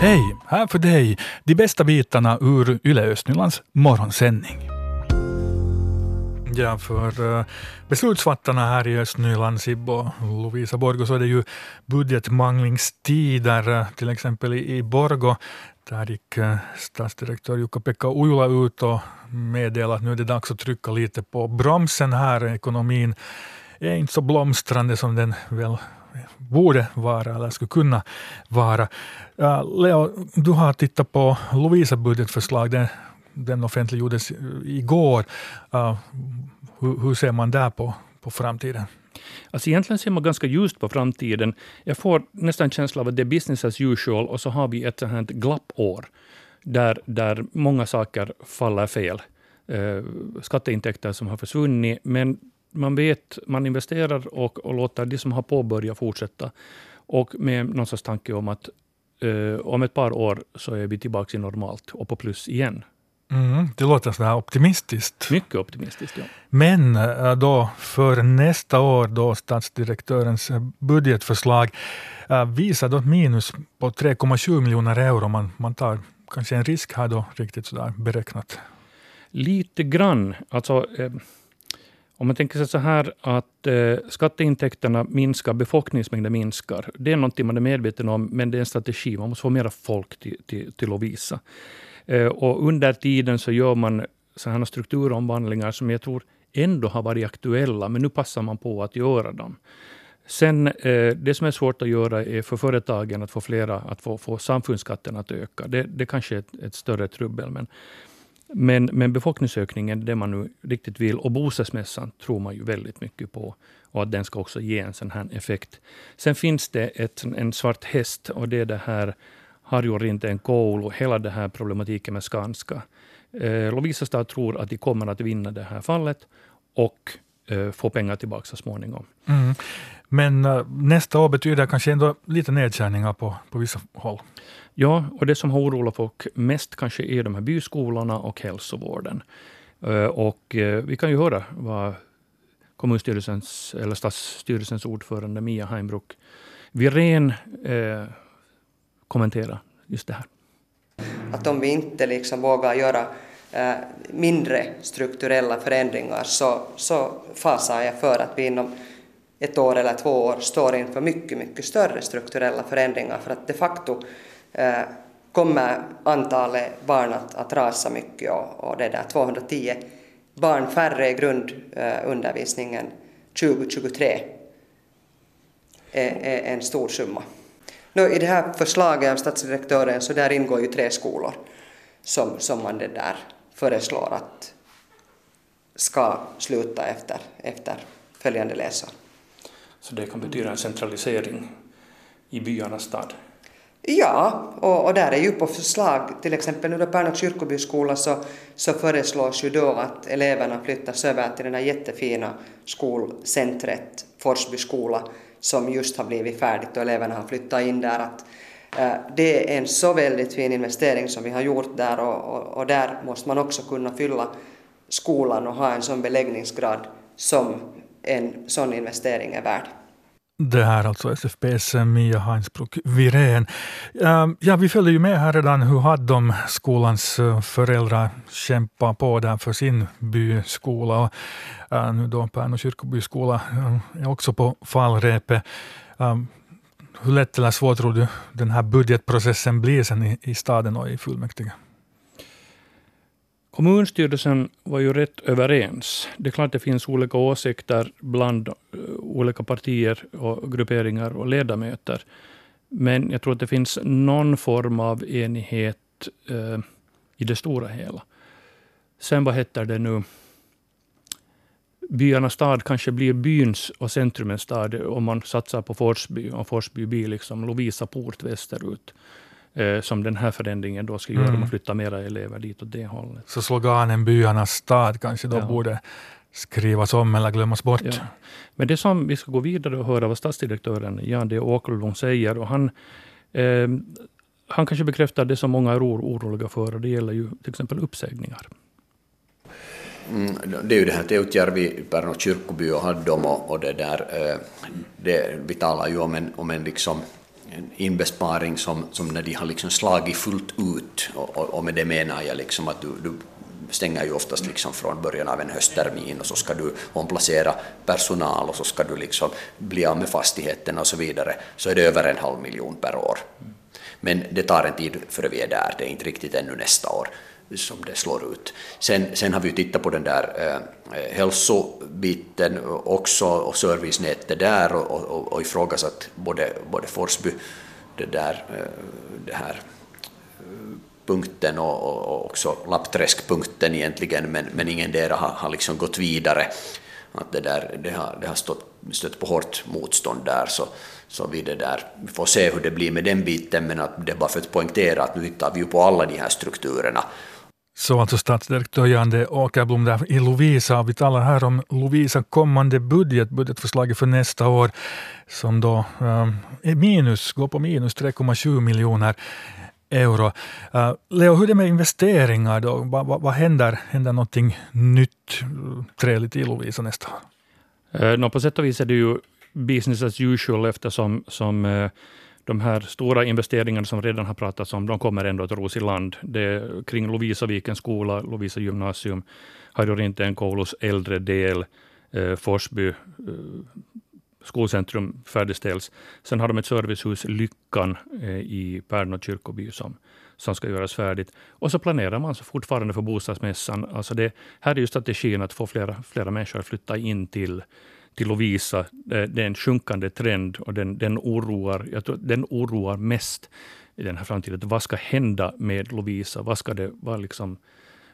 Hej! Här för dig de bästa bitarna ur Yle Östnylands morgonsändning. Ja, för eh, beslutsfattarna här i Östnyland, Sibbo och Lovisa Borgo, så är det ju budgetmanglingstider. Eh, till exempel i, Borgo, där gick stadsdirektör statsdirektör Jukka-Pekka Ujula ut och meddelade att nu är det dags att trycka lite på bromsen här. Ekonomin är inte så blomstrande som den väl borde vara eller skulle kunna vara. Leo, du har tittat på Lovisa budgetförslag. Den, den offentliggjordes igår. Hur, hur ser man där på, på framtiden? Alltså egentligen ser man ganska ljust på framtiden. Jag får nästan känslan av att det är business as usual och så har vi ett sånt här glappår där, där många saker faller fel. Eh, skatteintäkter som har försvunnit, men man vet, man investerar och, och låter de som har påbörjat fortsätta. Och med någon sorts tanke om att uh, om ett par år så är vi tillbaka i normalt och på plus igen. Mm, det låter sådär optimistiskt. Mycket optimistiskt, ja. Men eh, då för nästa år, då statsdirektörens eh, budgetförslag visar då ett minus på 3,7 miljoner euro. Man, man tar kanske en risk här då, riktigt sådär beräknat. Lite grann. Alltså, eh, om man tänker sig så här att eh, skatteintäkterna minskar, befolkningsmängden minskar. Det är någonting man är medveten om, men det är en strategi. Man måste få mera folk till, till, till att visa. Eh, och under tiden så gör man sådana strukturomvandlingar som jag tror ändå har varit aktuella, men nu passar man på att göra dem. Sen, eh, det som är svårt att göra är för företagen att få flera, att få, få samfundsskatten att öka. Det, det kanske är ett, ett större trubbel, men men, men befolkningsökningen, det man nu riktigt vill, och bostadsmässan tror man ju väldigt mycket på. Och att den ska också ge en sån här effekt. Sen finns det ett, en svart häst och det är det här Harjo Rinteen koulu, hela den här problematiken med Skanska. Eh, Lovisa stad tror att de kommer att vinna det här fallet och få pengar tillbaka så småningom. Mm. Men uh, nästa år betyder kanske ändå lite nedskärningar på, på vissa håll. Ja, och det som har oroat folk mest kanske är de här byskolorna och hälsovården. Uh, och vi kan ju höra vad kommunstyrelsens, eller stadsstyrelsens ordförande Mia Heimbrook Virén uh, kommenterar just det här. Att om vi inte liksom vågar göra Äh, mindre strukturella förändringar så, så fasar jag för att vi inom ett år eller två år står inför mycket, mycket större strukturella förändringar för att de facto eh, kommer antalet barn att, att rasa mycket och, och det där 210 barn färre i grundundervisningen äh, eh, 2023 är, är en stor summa. Nu, I det här förslaget av statsdirektören så där ingår ju tre skolor som, som man det där föreslår att ska sluta efter, efter följande läsår. Så det kan betyda en centralisering i byarnas stad? Ja, och, och, där är ju på förslag, till exempel nu då Pärnu kyrkobyskola så, så föreslås ju då att eleverna flyttas över till den här jättefina skolcentret Forsby skola som just har blivit färdigt och eleverna har flyttat in där. Att, Eh, det är en så väldigt fin investering som vi har gjort där och, och, och där måste man också kunna fylla skolan och ha en sån beläggningsgrad som en sån investering är värd. Det här alltså SFPs Mia Heinsbruck Virén. Ehm, ja, vi följde ju med här redan hur hade de skolans eh, föräldrar kämpat på där för sin byskola. Och nu då Pärnu kyrkobyskola ehm, är också på fallrepet. Hur lätt eller svårt tror du den här budgetprocessen blir sen i, i staden och i fullmäktige? Kommunstyrelsen var ju rätt överens. Det är klart att det finns olika åsikter bland eh, olika partier, och grupperingar och ledamöter. Men jag tror att det finns någon form av enighet eh, i det stora hela. Sen vad heter det nu? Byarnas stad kanske blir byns och centrumens stad om man satsar på Forsby. Och Forsby blir liksom Lovisa port västerut eh, som den här förändringen då ska göra. Mm. Man flyttar mera elever dit åt det hållet. Så sloganen byarnas stad kanske då ja. borde skrivas om eller glömmas bort. Ja. Men det som vi ska gå vidare och höra vad stadsdirektören Jan D. Åkerblom säger. Och han, eh, han kanske bekräftar det som många är oroliga för. Och det gäller ju till exempel uppsägningar. Mm, det är ju det här Teutjärvi, Pärnu kyrkoby och Haddom och, och det där. Eh, det, vi talar ju om en, om en liksom en inbesparing som, som när de har liksom slagit fullt ut, och, och, och med det menar jag liksom att du, du stänger ju oftast liksom från början av en hösttermin och så ska du omplacera personal och så ska du liksom bli av med fastigheten och så vidare, så är det över en halv miljon per år. Men det tar en tid före vi är där, det är inte riktigt ännu nästa år som det slår ut. Sen, sen har vi ju tittat på den där eh, hälsobiten också och servicenätet där och, och, och ifrågasatt både, både Forsby, det där, eh, det här eh, punkten och, och också Lappträskpunkten egentligen, men, men ingen där har, har liksom gått vidare. Att det, där, det har, det har stått, stött på hårt motstånd där, så, så vi, det där, vi får se hur det blir med den biten, men att det är bara för att poängtera att nu tittar vi ju på alla de här strukturerna. Så alltså statsdirektör Jande Åkerblom där i Lovisa. Vi talar här om Lovisa kommande budget, budgetförslaget för nästa år, som då um, är minus, går på minus 3,7 miljoner euro. Uh, Leo, hur är det med investeringar? Då? Vad, va, va händer? Händer någonting nytt, eh, trevligt i Lovisa nästa år? Eh, uh, no, på sätt och vis är det ju business as usual eftersom som, uh, de här stora investeringarna som redan har pratats om, de kommer ändå att ros i land. Det, kring Lovisavikens skola, Lovisa gymnasium, Harjo Koulos äldre del, eh, Forsby eh, skolcentrum färdigställs. Sen har de ett servicehus, Lyckan, eh, i Pärnu kyrkoby som, som ska göras färdigt. Och så planerar man så fortfarande för bostadsmässan. Alltså det, här är ju strategin att få flera, flera människor att flytta in till till Lovisa. Eh, det är en sjunkande trend och den, den, oroar, jag tror, den oroar mest i den här framtiden. Vad ska hända med Lovisa? Vad ska det, vara liksom,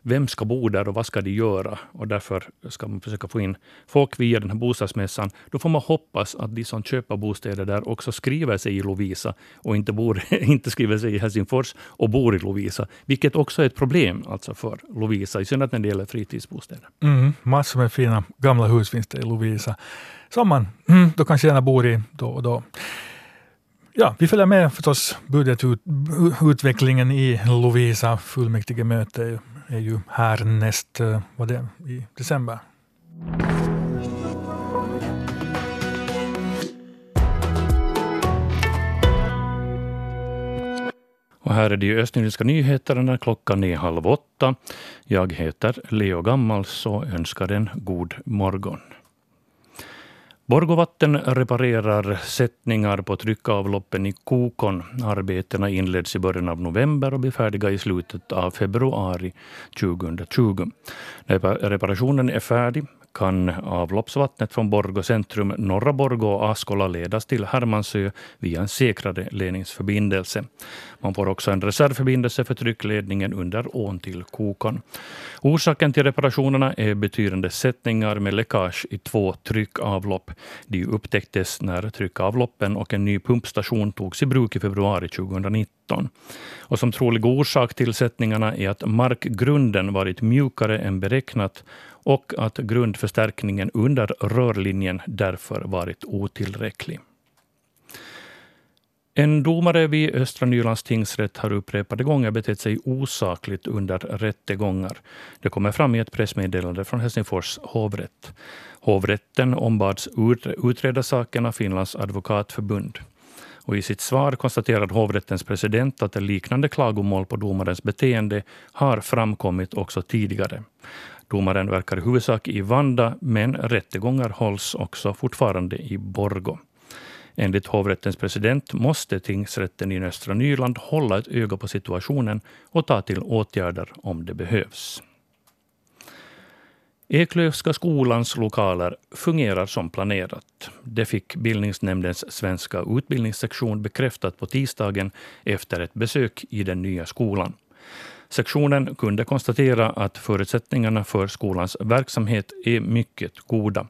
vem ska bo där och vad ska de göra? Och därför ska man försöka få in folk via den här bostadsmässan. Då får man hoppas att de som köper bostäder där också skriver sig i Lovisa och inte, bor, inte skriver sig i Helsingfors och bor i Lovisa, vilket också är ett problem alltså för Lovisa, i synnerhet när det gäller fritidsbostäder. Mm, massor med fina gamla hus finns det i Lovisa, som man mm, då kanske gärna bor i då och då. Ja, vi följer med förstås budgetutvecklingen i Lovisa fullmäktigemöte är ju härnäst, näst, eh, vad det, i december. Och här är de Östnyländska nyheterna. Klockan är halv åtta. Jag heter Leo Gammals och önskar en god morgon. Borgovatten reparerar sättningar på tryckavloppen i Kokon. Arbetena inleds i början av november och blir färdiga i slutet av februari 2020. När reparationen är färdig kan avloppsvattnet från Borgå centrum, norra Borgå och Askola ledas till Hermansö via en säkrare ledningsförbindelse. Man får också en reservförbindelse för tryckledningen under ån till Kokon. Orsaken till reparationerna är betydande sättningar med läckage i två tryckavlopp. De upptäcktes när tryckavloppen och en ny pumpstation togs i bruk i februari 2019. Och som trolig orsak till sättningarna är att markgrunden varit mjukare än beräknat och att grundförstärkningen under rörlinjen därför varit otillräcklig. En domare vid Östra Nylands tingsrätt har upprepade gånger betett sig osakligt under rättegångar. Det kommer fram i ett pressmeddelande från Helsingfors hovrätt. Hovrätten ombads utreda saken av Finlands advokatförbund. Och I sitt svar konstaterar hovrättens president att liknande klagomål på domarens beteende har framkommit också tidigare. Domaren verkar i huvudsak i Vanda, men rättegångar hålls också fortfarande i Borgo. Enligt hovrättens president måste tingsrätten i Östra Nyland hålla ett öga på situationen och ta till åtgärder om det behövs. Eklövska skolans lokaler fungerar som planerat. Det fick bildningsnämndens svenska utbildningssektion bekräftat på tisdagen efter ett besök i den nya skolan. Sektionen kunde konstatera att förutsättningarna för skolans verksamhet är mycket goda.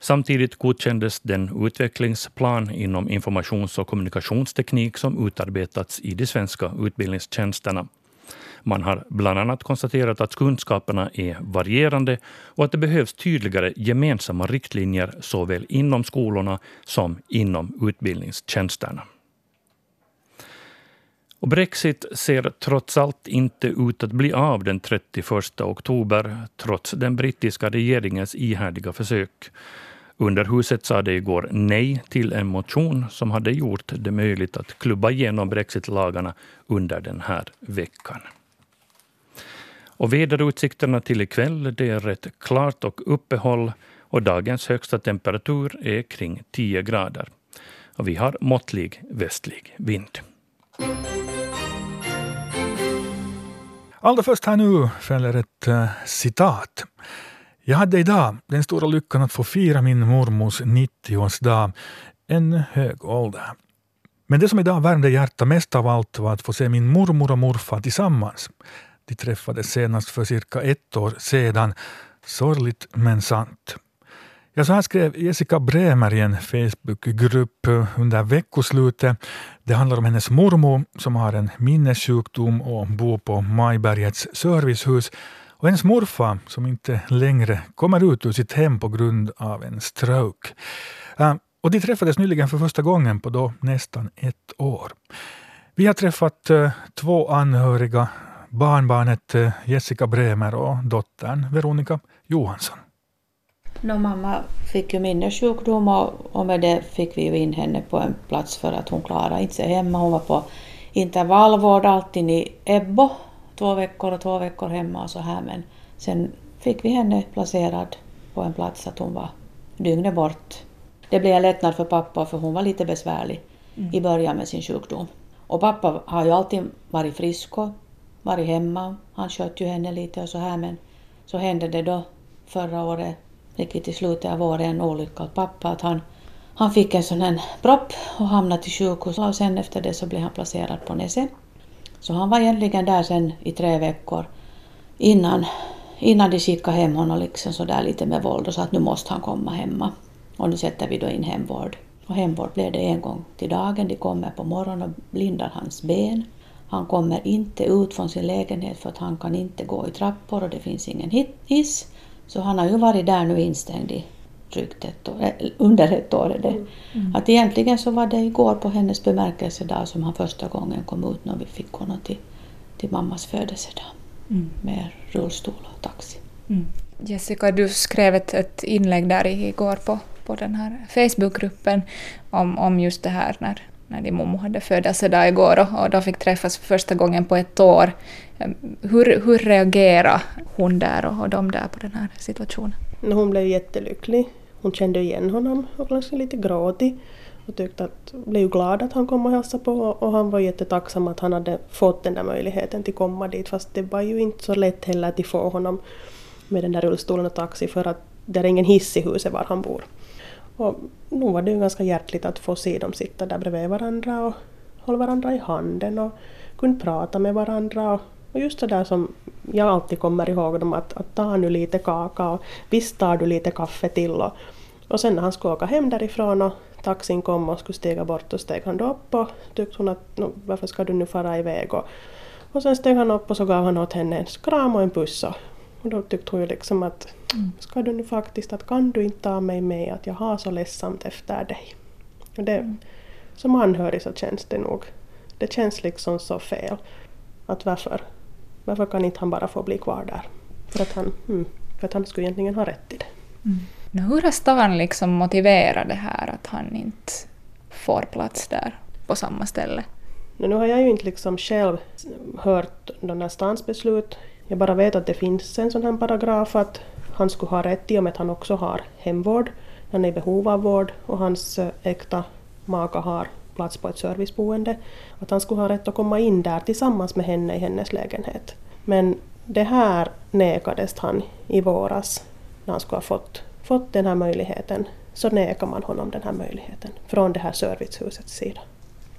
Samtidigt godkändes den utvecklingsplan inom informations och kommunikationsteknik som utarbetats i de svenska utbildningstjänsterna. Man har bland annat konstaterat att kunskaperna är varierande och att det behövs tydligare gemensamma riktlinjer såväl inom skolorna som inom utbildningstjänsterna. Och Brexit ser trots allt inte ut att bli av den 31 oktober, trots den brittiska regeringens ihärdiga försök. Underhuset sade igår nej till en motion som hade gjort det möjligt att klubba igenom brexitlagarna under den här veckan. Och väderutsikterna till ikväll det är rätt klart och uppehåll och dagens högsta temperatur är kring 10 grader. Och vi har måttlig västlig vind. Allra först här nu följer ett uh, citat. Jag hade idag den stora lyckan att få fira min mormors 90-årsdag, en hög ålder. Men det som idag värmde hjärtat mest av allt var att få se min mormor och morfar tillsammans. De träffades senast för cirka ett år sedan. Sorgligt men sant. Ja, så här skrev Jessica Bremer i en Facebookgrupp under veckoslutet. Det handlar om hennes mormor som har en minnessjukdom och bor på Majbergets servicehus och hennes morfar som inte längre kommer ut ur sitt hem på grund av en stroke. Eh, och de träffades nyligen för första gången på då nästan ett år. Vi har träffat eh, två anhöriga, barnbarnet eh, Jessica Bremer och dottern Veronica Johansson. No, mamma fick ju minnessjukdom och, och med det fick vi ju in henne på en plats för att hon klarade inte sig hemma. Hon var på intervallvård alltid i Ebbo, två veckor och två veckor hemma och så här men sen fick vi henne placerad på en plats att hon var dygnet bort. Det blev en lättnad för pappa för hon var lite besvärlig mm. i början med sin sjukdom. Och pappa har ju alltid varit frisk och varit hemma. Han skötte ju henne lite och så här men så hände det då förra året vilket i slutet av året en olycka åt pappa. Att han, han fick en sån här propp och hamnade till sjukhus och sen efter det så blev han placerad på Nese. Så han var egentligen där sen i tre veckor innan, innan de skickade hem honom liksom så där lite med våld och sa att nu måste han komma hemma. Och nu sätter vi då in hemvård. Och hemvård blev det en gång till dagen. De kommer på morgonen och blindar hans ben. Han kommer inte ut från sin lägenhet för att han kan inte gå i trappor och det finns ingen hiss. Så han har ju varit där nu instängd i drygt ett år, äh, under ett år. Är det. Mm. mm. Att egentligen så var det igår på hennes bemärkelsedag som han första gången kom ut när vi fick honom till, till mammas födelsedag. Mm. Med rullstol och taxi. Mm. Jessica, du skrev ett, ett inlägg där igår på, på den här Facebookgruppen om, om just det här när, när din mormor hade födelsedag igår och, och de fick träffas för första gången på ett år. Ehm, hur, hur reagerade hon där och, och de där på den här situationen? Hon blev jättelycklig. Hon kände igen honom och blev lite gråtig och tyckte att, blev glad att han kom och hälsade på och han var jättetacksam att han hade fått den där möjligheten till att komma dit fast det var ju inte så lätt heller att få honom med den där rullstolen och taxi för att det är ingen hiss i huset var han bor. Och nog var det ju ganska hjärtligt att få se dem sitta där bredvid varandra och hålla varandra i handen och kunna prata med varandra. Och, och just det där som jag alltid kommer ihåg dem att, att ta nu lite kaka och visst tar du lite kaffe till. Och, och sen när han skulle åka hem därifrån och taxin kom och skulle stiga bort och steg han då upp och tyckte hon att varför ska du nu fara iväg och, och sen steg han upp och så gav han åt henne en kram och en puss och, och då tyckte hon ju liksom att mm. ska du nu faktiskt, att kan du inte ta mig med, att jag har så ledsamt efter dig. Och det, mm. Som anhörig så känns det nog, det känns liksom så fel. Att varför, varför kan inte han bara få bli kvar där? För att han, mm, för att han skulle egentligen ha rätt i det. Mm. Hur har stan liksom motiverat det här att han inte får plats där på samma ställe? Nu har jag ju inte liksom själv hört den här stans beslut jag bara vet att det finns en sån här paragraf att han skulle ha rätt i och med att han också har hemvård. Han är i behov av vård och hans eh, äkta maka har plats på ett serviceboende. Att han skulle ha rätt att komma in där tillsammans med henne i hennes lägenhet. Men det här nekades han i våras när han skulle ha fått, fått den här möjligheten. Så nekar man honom den här möjligheten från det här servicehusets sida.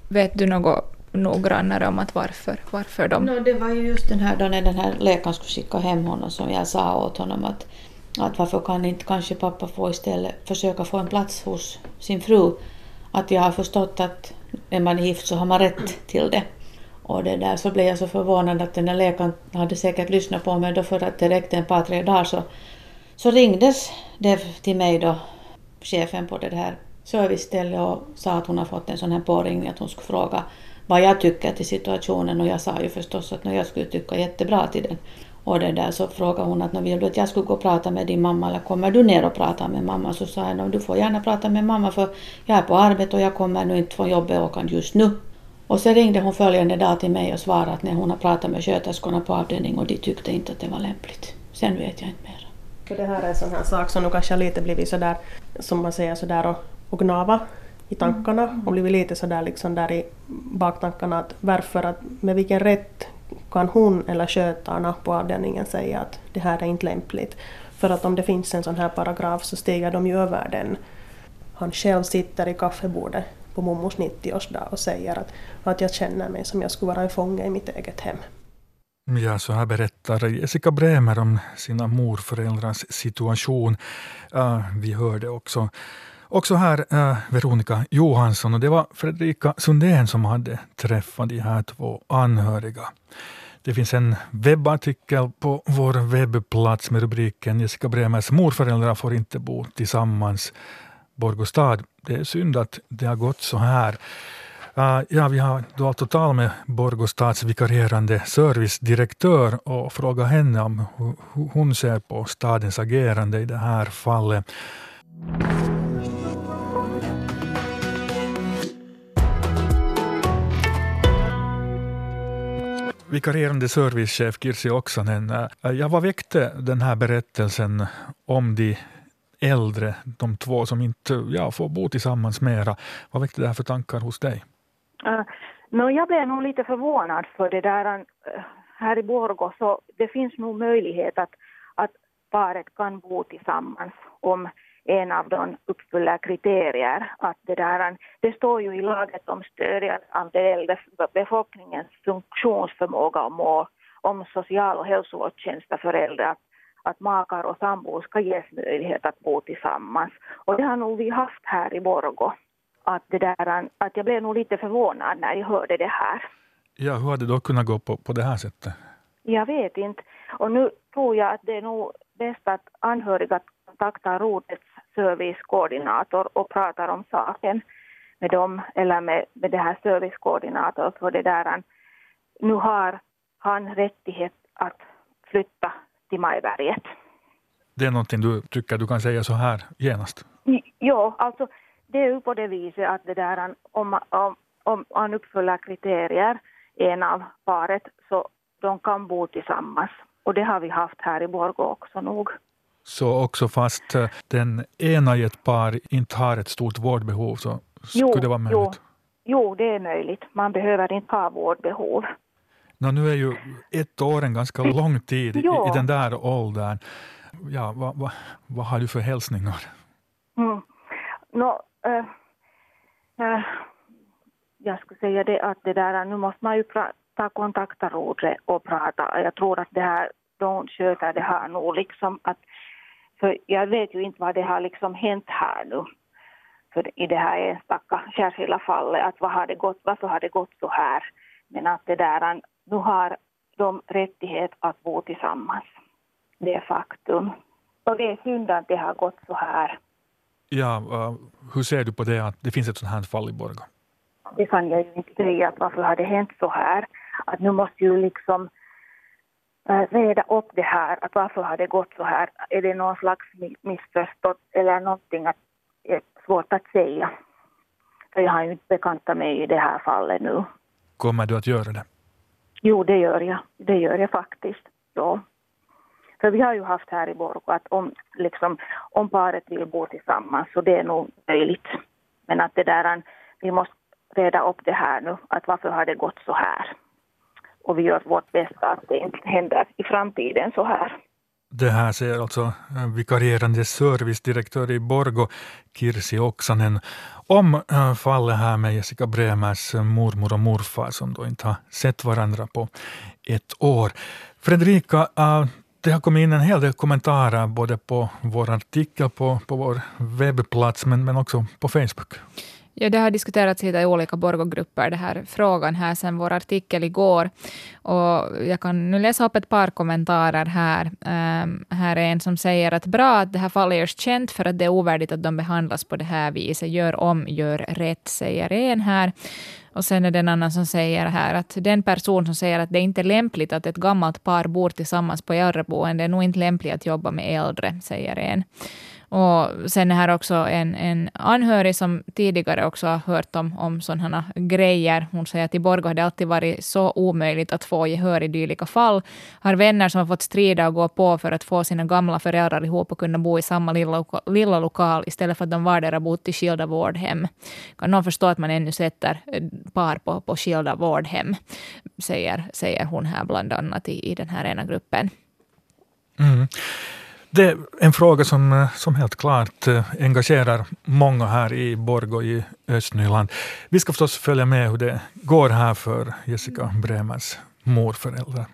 Vet du något noggrannare om att varför, varför de... No, det var ju just den här då när den här läkaren skulle skicka hem honom som jag sa åt honom att, att varför kan inte kanske pappa få istället försöka få en plats hos sin fru. Att jag har förstått att är man gift så har man rätt till det. Och det där så blev jag så förvånad att den där läkaren hade säkert lyssnat på mig då för att det räckte en par tre dagar så, så ringdes det till mig då, chefen på det här servicestället och sa att hon har fått en sån här påringning att hon skulle fråga vad jag tycker till situationen och jag sa ju förstås att jag skulle tycka jättebra till den. Och det där så frågade hon att vill du att jag skulle gå och prata med din mamma eller kommer du ner och prata med mamma? Så sa jag du får gärna prata med mamma för jag är på arbete och jag kommer nu inte från jobbet och kan just nu. Och så ringde hon följande dag till mig och svarade att när hon har pratat med sköterskorna på avdelningen och de tyckte inte att det var lämpligt. Sen vet jag inte mer. För det här är en sån här sak som nu kanske har lite blivit sådär, som man säger sådär och, och gnava i tankarna mm. och blivit lite sådär liksom där i baktankarna att varför att med vilken rätt kan hon eller skötarna på avdelningen säga att det här är inte lämpligt. För att om det finns en sån här paragraf så stiger de ju över den. Han själv sitter i kaffebordet på mommos 90-årsdag och säger att, att jag känner mig som jag skulle vara en fånge i mitt eget hem. Ja, så här berättar Jessica Bremer om sina morföräldrars situation. Uh, vi hörde också, också här äh, Veronica Johansson och det var Fredrika Sundén som hade träffat de här två anhöriga. Det finns en webbartikel på vår webbplats med rubriken Jessica Bremers morföräldrar får inte bo tillsammans. Borgostad. Det är synd att det har gått så här. Uh, ja, vi har då alltså talat med Borgostads vikarierande servicedirektör och frågat henne om hur hon ser på stadens agerande i det här fallet. Vikarierande servicechef Kirsi Oksanen, äh, Jag var vad väckte den här berättelsen om de äldre, de två som inte ja, får bo tillsammans mera. Vad väckte det här för tankar hos dig? Äh, uh, no, jag blev nog lite förvånad för det där äh, här i Borgå så det finns nog möjlighet att, att paret kan bo tillsammans om en av dem uppfyller kriterier. Att det, där, det står ju i laget om stöd av den äldre befolkningens funktionsförmåga och mål om social och hälsovårdstjänster för äldre att, att makar och sambor ska ges möjlighet att bo tillsammans. Och det har nog vi haft här i Borgå att, det där, att jag blev nog lite förvånad när jag hörde det här. Ja, hur hade det då kunnat gå på, på det här sättet? Jag vet inte. Och nu tror jag att det är nog bäst att anhöriga kontaktar Rodets servicekoordinator och pratar om saken med dem eller med, med det här servicekoordinatorn för det där. Nu har han rättighet att flytta till Majberget. Det är någonting du tycker du kan säga så här genast? Ja, alltså det är ju på det viset att det där, om, om, om han uppfyller kriterier, en av paret, så de kan bo tillsammans. Och det har vi haft här i Borgå också nog. Så också fast eh, den ena i ett par inte har ett stort vårdbehov så skulle jo, det vara möjligt? Jo, jo, det är möjligt. Man behöver inte ha vårdbehov. Nå, nu är ju ett år en ganska lång tid i, i, den där åldern. Ja, vad, vad, vad har du för hälsningar? Mm. No, äh, äh, jag skulle säga det att det där, nu måste man ju ta kontakta Rodre och prata. Jag tror att det här, de sköter det här nog liksom att, för jag vet ju inte vad det har liksom hänt här nu. För i det här enstaka särskilda fallet, att vad har det gått, varför har det gått så här? Men att det där, nu har de rättighet att bo tillsammans. Det är faktum. Och det är synd att det har gått så här. Ja, uh, hur ser du på det att det finns ett sådant här fall i Borgå? Det kan jag ju inte säga, att varför har det hänt så här? Att nu måste ju liksom reda upp det här, att varför har det gått så här? Är det någon slags missförstånd eller någonting att är svårt att säga. För jag har ju inte bekantat mig i det här fallet nu. Kommer du att göra det? Jo, det gör jag. Det gör jag faktiskt. Ja. För vi har ju haft här i Borgå att om, liksom, om paret vill bo tillsammans så det är nog möjligt. Men att det där, vi måste reda upp det här nu, att varför har det gått så här? Och vi gör vårt bästa att det inte händer i framtiden så här. Det här säger alltså eh, vikarierande servicedirektör i Borgo, Kirsi Oksanen, om eh, fallet här med Jessica Bremers mormor och morfar som då inte har sett varandra på ett år. Fredrika, eh, det har kommit in en hel del kommentarer både på vår artikel på, på vår webbplats men, men också på Facebook. Ja, det har diskuterats lite i olika Borgogrupper, den här frågan här sen vår artikel igår. Och jag kan nu läsa upp ett par kommentarer här. Um, här är en som säger att bra att det här fallet görs känt för att det är ovärdigt att de behandlas på det här viset. Gör om, gör rätt, säger en här. Och sen är det en annan som säger här att den person som säger att det inte är lämpligt att ett gammalt par bor tillsammans på äldreboende är nog inte lämpligt att jobba med äldre, säger en. Och sen är här också en, en anhörig som tidigare också har hört om, om sådana grejer. Hon säger att i Borgå har det alltid varit så omöjligt att få gehör i dylika fall. Har vänner som har fått strida och gå på för att få sina gamla föräldrar ihop och kunna bo i samma lilla, lilla lokal istället för att de vardera bott i skilda vårdhem. Kan någon förstå att man ännu sätter par på, på skilda vårdhem? Säger, säger hon här bland annat i, i den här ena gruppen. Mm. Det är en fråga som, eh, som helt klart eh, engagerar många här i Borgå i Östnyland. Vi ska förstås följa med hur det går här för Jessica Bremers morföräldrar.